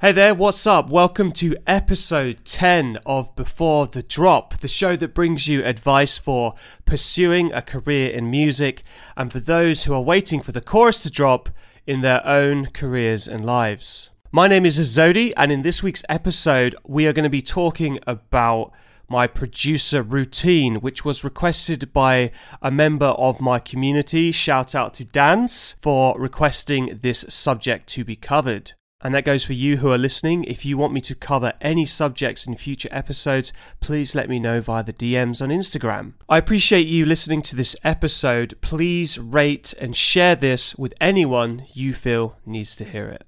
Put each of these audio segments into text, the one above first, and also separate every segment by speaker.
Speaker 1: Hey there, what's up? Welcome to episode 10 of Before the Drop, the show that brings you advice for pursuing a career in music and for those who are waiting for the chorus to drop in their own careers and lives. My name is Azodi, and in this week's episode, we are going to be talking about my producer routine, which was requested by a member of my community. Shout out to Dans for requesting this subject to be covered. And that goes for you who are listening. If you want me to cover any subjects in future episodes, please let me know via the DMs on Instagram. I appreciate you listening to this episode. Please rate and share this with anyone you feel needs to hear it.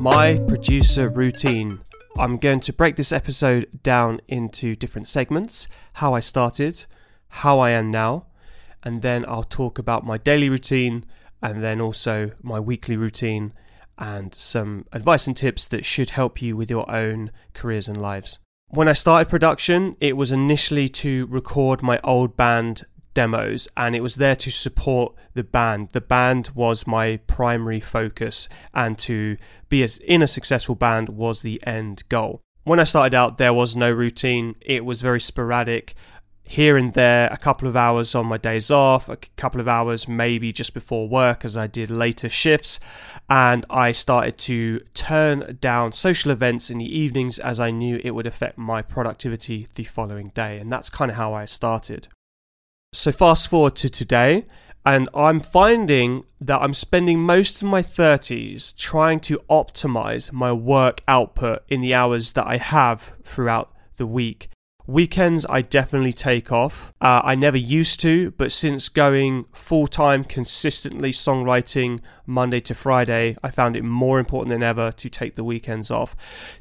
Speaker 1: My producer routine I'm going to break this episode down into different segments how I started, how I am now, and then I'll talk about my daily routine and then also my weekly routine and some advice and tips that should help you with your own careers and lives. When I started production, it was initially to record my old band demos and it was there to support the band. The band was my primary focus and to be in a successful band was the end goal. When I started out, there was no routine. It was very sporadic here and there, a couple of hours on my days off, a couple of hours maybe just before work as I did later shifts. And I started to turn down social events in the evenings as I knew it would affect my productivity the following day. And that's kind of how I started. So fast forward to today, and I'm finding that I'm spending most of my 30s trying to optimize my work output in the hours that I have throughout the week. Weekends, I definitely take off. Uh, I never used to, but since going full time, consistently songwriting Monday to Friday, I found it more important than ever to take the weekends off.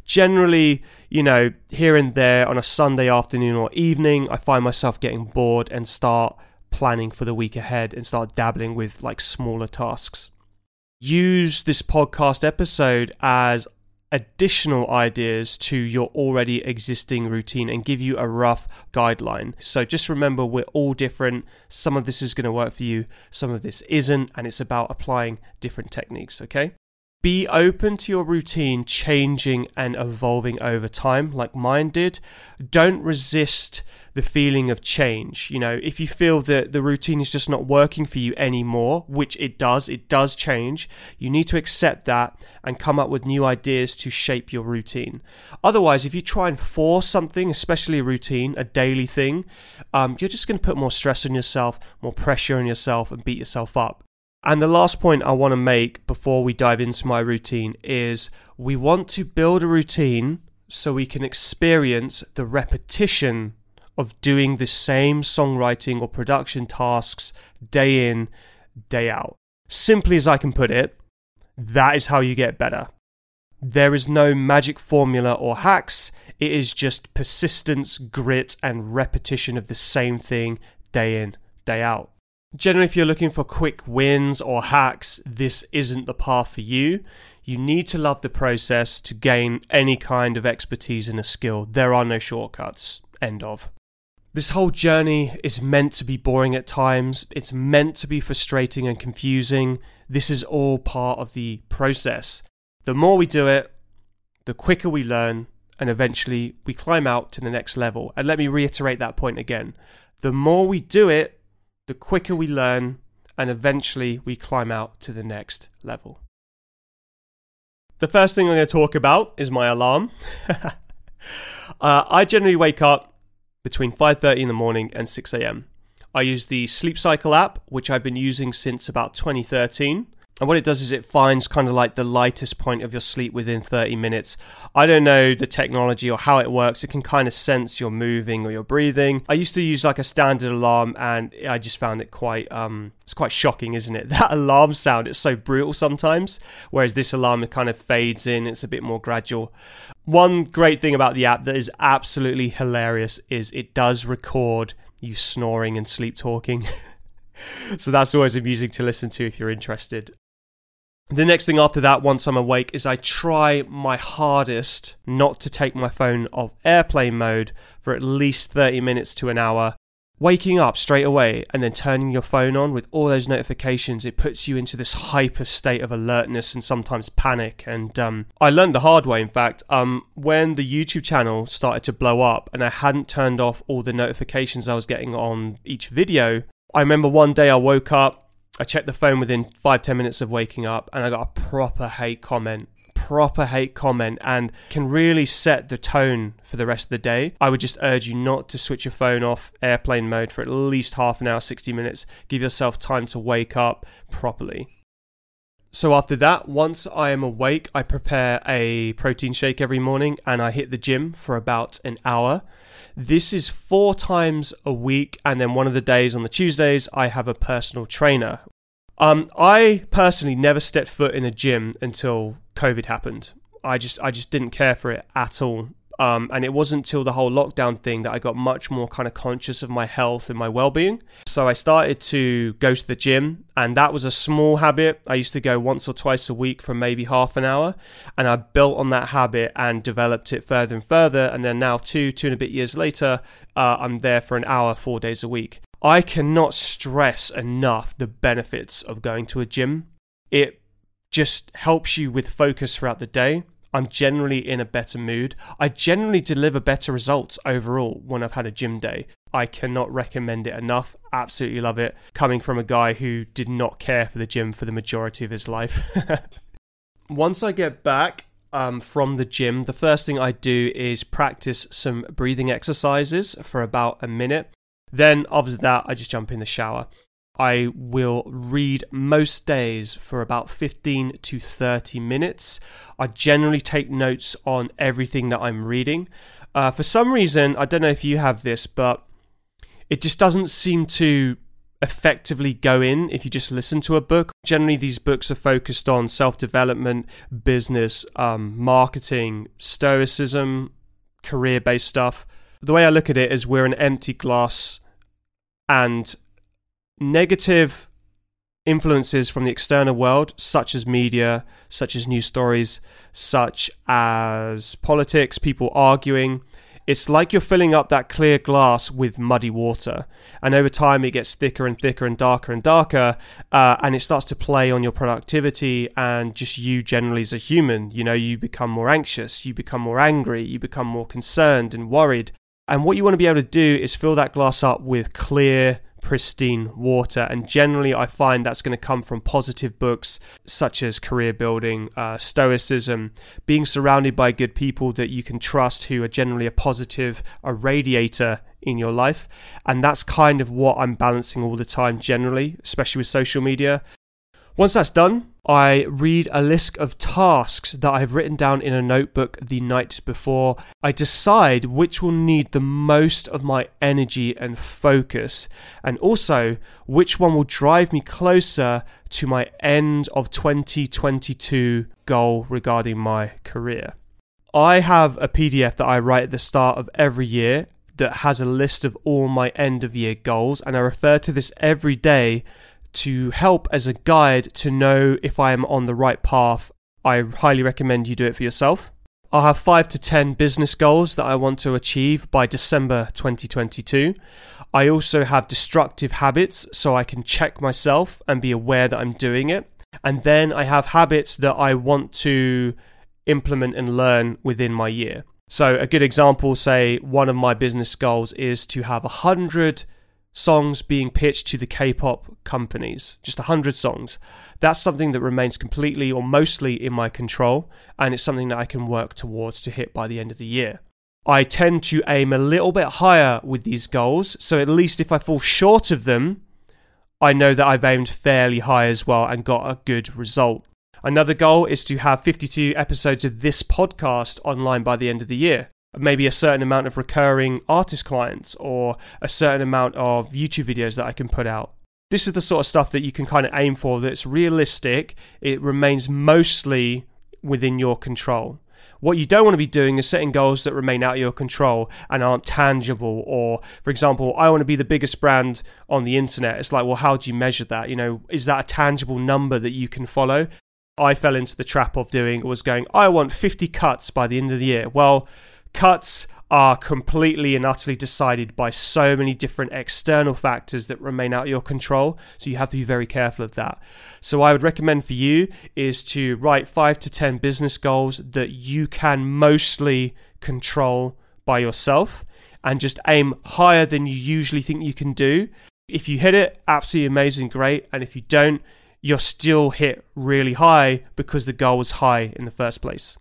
Speaker 1: Generally, you know, here and there on a Sunday afternoon or evening, I find myself getting bored and start planning for the week ahead and start dabbling with like smaller tasks. Use this podcast episode as additional ideas to your already existing routine and give you a rough guideline. So just remember, we're all different. Some of this is going to work for you, some of this isn't, and it's about applying different techniques, okay? Be open to your routine changing and evolving over time, like mine did. Don't resist the feeling of change. You know, if you feel that the routine is just not working for you anymore, which it does, it does change, you need to accept that and come up with new ideas to shape your routine. Otherwise, if you try and force something, especially a routine, a daily thing, um, you're just going to put more stress on yourself, more pressure on yourself, and beat yourself up. And the last point I want to make before we dive into my routine is we want to build a routine so we can experience the repetition of doing the same songwriting or production tasks day in, day out. Simply as I can put it, that is how you get better. There is no magic formula or hacks. It is just persistence, grit, and repetition of the same thing day in, day out. Generally, if you're looking for quick wins or hacks, this isn't the path for you. You need to love the process to gain any kind of expertise in a skill. There are no shortcuts. End of. This whole journey is meant to be boring at times. It's meant to be frustrating and confusing. This is all part of the process. The more we do it, the quicker we learn, and eventually we climb out to the next level. And let me reiterate that point again. The more we do it, the quicker we learn, and eventually we climb out to the next level. The first thing I'm going to talk about is my alarm. uh, I generally wake up between 5:30 in the morning and 6 a.m. I use the Sleep Cycle app, which I've been using since about 2013. And what it does is it finds kind of like the lightest point of your sleep within 30 minutes. I don't know the technology or how it works. It can kind of sense you're moving or you're breathing. I used to use like a standard alarm and I just found it quite um it's quite shocking, isn't it? That alarm sound, it's so brutal sometimes, whereas this alarm it kind of fades in, it's a bit more gradual. One great thing about the app that is absolutely hilarious is it does record you snoring and sleep talking. so that's always amusing to listen to if you're interested. The next thing after that, once I'm awake, is I try my hardest not to take my phone off airplane mode for at least 30 minutes to an hour. Waking up straight away and then turning your phone on with all those notifications it puts you into this hyper state of alertness and sometimes panic. And um, i learned the hard way in fact um, when the youtube channel started to blow up and i hadn't turned off all the notifications i was getting on each video i remember one day i woke up i checked the phone within five ten minutes of waking up and i got a proper hate comment proper hate comment and can really set the tone for the rest of the day, I would just urge you not to switch your phone off airplane mode for at least half an hour, 60 minutes. Give yourself time to wake up properly. So after that, once I am awake, I prepare a protein shake every morning and I hit the gym for about an hour. This is four times a week, and then one of the days on the Tuesdays, I have a personal trainer. Um, I personally never stepped foot in a gym until COVID happened. I just I just didn't care for it at all. Um, and it wasn't until the whole lockdown thing that I got much more kind of conscious of my health and my well-being. So I started to go to the gym, and that was a small habit. I used to go once or twice a week for maybe half an hour, and I built on that habit and developed it further and further. And then now, two two and a bit years later, uh, I'm there for an hour, four days a week. I cannot stress enough the benefits of going to a gym. It just helps you with focus throughout the day. I'm generally in a better mood. I generally deliver better results overall when I've had a gym day. I cannot recommend it enough. Absolutely love it. Coming from a guy who did not care for the gym for the majority of his life. Once I get back um, from the gym, the first thing I do is practice some breathing exercises for about a minute. Then, after that, I just jump in the shower. I will read most days for about 15 to 30 minutes. I generally take notes on everything that I'm reading. Uh, for some reason, I don't know if you have this, but it just doesn't seem to effectively go in if you just listen to a book. Generally, these books are focused on self development, business, um, marketing, stoicism, career based stuff. The way I look at it is we're an empty glass and negative influences from the external world, such as media, such as news stories, such as politics, people arguing. It's like you're filling up that clear glass with muddy water. And over time, it gets thicker and thicker and darker and darker. Uh, and it starts to play on your productivity and just you generally as a human. You know, you become more anxious, you become more angry, you become more concerned and worried. And what you want to be able to do is fill that glass up with clear, pristine water. And generally, I find that's going to come from positive books such as career building, uh, stoicism, being surrounded by good people that you can trust who are generally a positive, a radiator in your life. And that's kind of what I'm balancing all the time, generally, especially with social media. Once that's done, I read a list of tasks that I've written down in a notebook the night before. I decide which will need the most of my energy and focus, and also which one will drive me closer to my end of 2022 goal regarding my career. I have a PDF that I write at the start of every year that has a list of all my end of year goals, and I refer to this every day to help as a guide to know if I am on the right path, I highly recommend you do it for yourself. I'll have 5 to 10 business goals that I want to achieve by December 2022. I also have destructive habits so I can check myself and be aware that I'm doing it. And then I have habits that I want to implement and learn within my year. So, a good example say, one of my business goals is to have 100 songs being pitched to the K-pop companies, just 100 songs. That's something that remains completely or mostly in my control and it's something that I can work towards to hit by the end of the year. I tend to aim a little bit higher with these goals, so at least if I fall short of them, I know that I've aimed fairly high as well and got a good result. Another goal is to have 52 episodes of this podcast online by the end of the year maybe a certain amount of recurring artist clients or a certain amount of YouTube videos that I can put out. This is the sort of stuff that you can kind of aim for that's realistic. It remains mostly within your control. What you don't want to be doing is setting goals that remain out of your control and aren't tangible. Or, for example, I want to be the biggest brand on the internet. It's like, well, how do you measure that? You know, is that a tangible number that you can follow? I fell into the trap of doing was going, I want 50 cuts by the end of the year. Well, cuts are completely and utterly decided by so many different external factors that remain out of your control. So you have to be very careful of that. So I would recommend for you is to write five to 10 business goals that you can mostly control by yourself and just aim higher than you usually think you can do. If you hit it, absolutely amazing, great. And if you don't, you're still hit really high because the goal was high in the first place.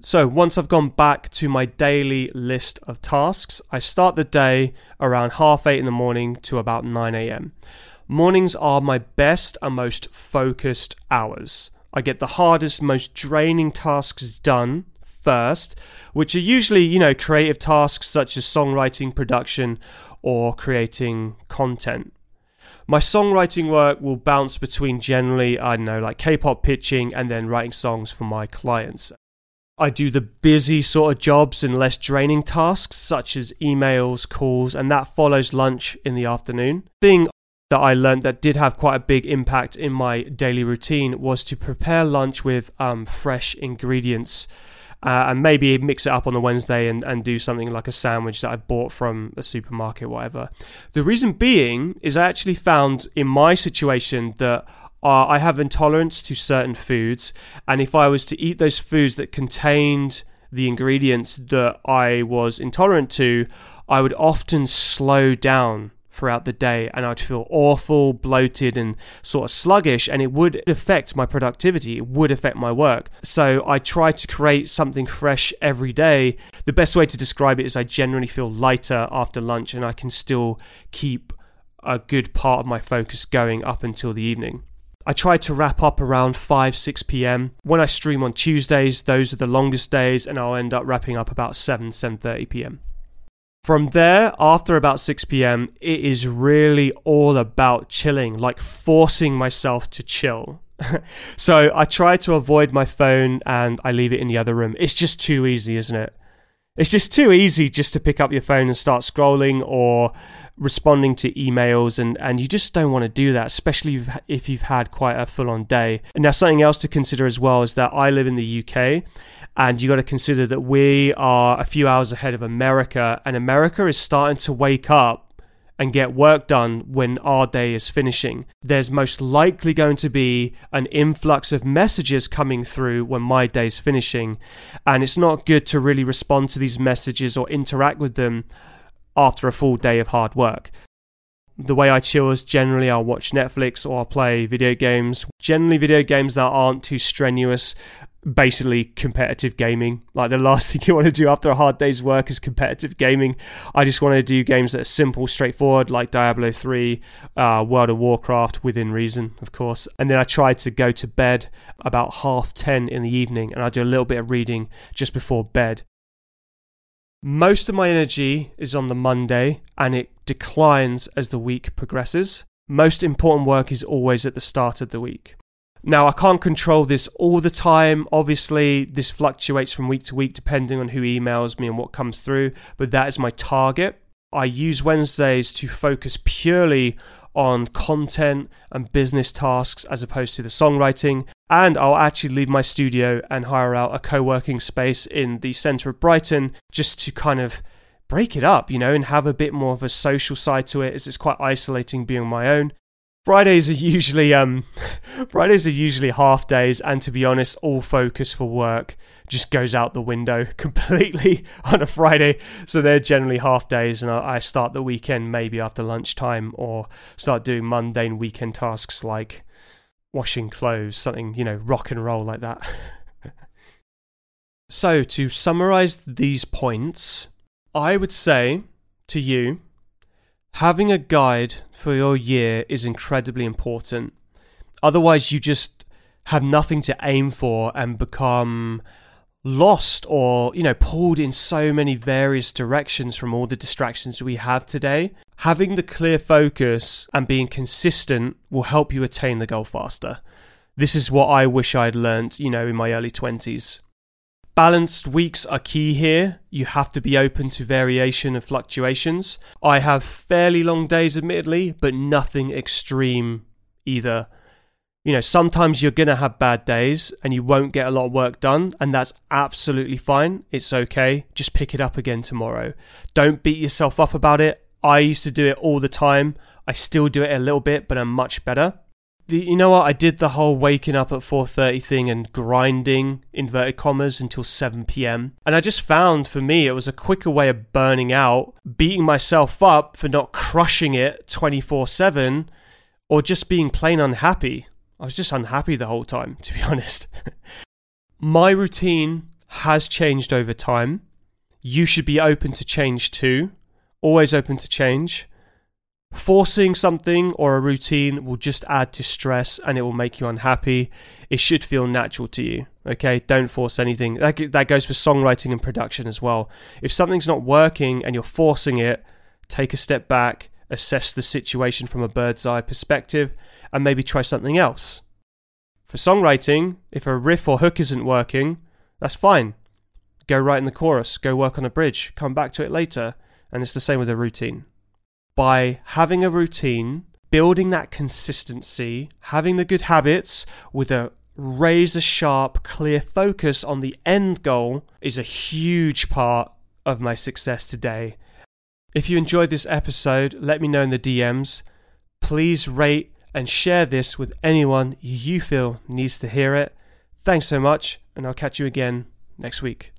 Speaker 1: So, once I've gone back to my daily list of tasks, I start the day around half eight in the morning to about 9 a.m. Mornings are my best and most focused hours. I get the hardest, most draining tasks done first, which are usually, you know, creative tasks such as songwriting, production, or creating content. My songwriting work will bounce between generally, I don't know, like K pop pitching and then writing songs for my clients. I do the busy sort of jobs and less draining tasks, such as emails, calls, and that follows lunch in the afternoon. Thing that I learned that did have quite a big impact in my daily routine was to prepare lunch with um, fresh ingredients. Uh, and maybe mix it up on a Wednesday and, and do something like a sandwich that I bought from a supermarket, whatever. The reason being is I actually found in my situation that I have intolerance to certain foods, and if I was to eat those foods that contained the ingredients that I was intolerant to, I would often slow down throughout the day and I'd feel awful, bloated, and sort of sluggish, and it would affect my productivity. It would affect my work. So I try to create something fresh every day. The best way to describe it is I generally feel lighter after lunch and I can still keep a good part of my focus going up until the evening. I try to wrap up around 5 6 p.m. When I stream on Tuesdays, those are the longest days and I'll end up wrapping up about 7 7:30 p.m. From there, after about 6 p.m., it is really all about chilling, like forcing myself to chill. so I try to avoid my phone and I leave it in the other room. It's just too easy, isn't it? It's just too easy just to pick up your phone and start scrolling or responding to emails and, and you just don't want to do that, especially if you've had quite a full on day. And now something else to consider as well is that I live in the UK and you got to consider that we are a few hours ahead of America and America is starting to wake up and get work done when our day is finishing. There's most likely going to be an influx of messages coming through when my day's finishing, and it's not good to really respond to these messages or interact with them after a full day of hard work. The way I chill is generally I'll watch Netflix or I'll play video games. Generally, video games that aren't too strenuous, basically competitive gaming. Like the last thing you want to do after a hard day's work is competitive gaming. I just want to do games that are simple, straightforward, like Diablo 3, uh, World of Warcraft, within reason, of course. And then I try to go to bed about half 10 in the evening and I do a little bit of reading just before bed. Most of my energy is on the Monday and it declines as the week progresses. Most important work is always at the start of the week. Now, I can't control this all the time. Obviously, this fluctuates from week to week depending on who emails me and what comes through, but that is my target. I use Wednesdays to focus purely on content and business tasks as opposed to the songwriting. And I'll actually leave my studio and hire out a co working space in the centre of Brighton just to kind of break it up, you know, and have a bit more of a social side to it as it's quite isolating being on my own. Fridays are usually um Fridays are usually half days and to be honest all focus for work just goes out the window completely on a Friday so they're generally half days and I start the weekend maybe after lunchtime or start doing mundane weekend tasks like washing clothes something you know rock and roll like that so to summarize these points I would say to you having a guide for your year is incredibly important. Otherwise, you just have nothing to aim for and become lost or, you know, pulled in so many various directions from all the distractions we have today. Having the clear focus and being consistent will help you attain the goal faster. This is what I wish I'd learned, you know, in my early 20s. Balanced weeks are key here. You have to be open to variation and fluctuations. I have fairly long days, admittedly, but nothing extreme either. You know, sometimes you're going to have bad days and you won't get a lot of work done, and that's absolutely fine. It's okay. Just pick it up again tomorrow. Don't beat yourself up about it. I used to do it all the time. I still do it a little bit, but I'm much better the, you know what? I did the whole waking up at 4:30 thing and grinding inverted commas until 7 p.m. And I just found for me it was a quicker way of burning out, beating myself up for not crushing it 24/7 or just being plain unhappy. I was just unhappy the whole time, to be honest. My routine has changed over time. You should be open to change too. Always open to change. Forcing something or a routine will just add to stress and it will make you unhappy. It should feel natural to you. Okay, don't force anything. That, that goes for songwriting and production as well. If something's not working and you're forcing it, take a step back, assess the situation from a bird's eye perspective, and maybe try something else. For songwriting, if a riff or hook isn't working, that's fine. Go write in the chorus, go work on a bridge, come back to it later. And it's the same with a routine by having a routine, building that consistency, having the good habits with a razor sharp, clear focus on the end goal is a huge part of my success today. If you enjoyed this episode, let me know in the DMs. Please rate and share this with anyone you feel needs to hear it. Thanks so much, and I'll catch you again next week.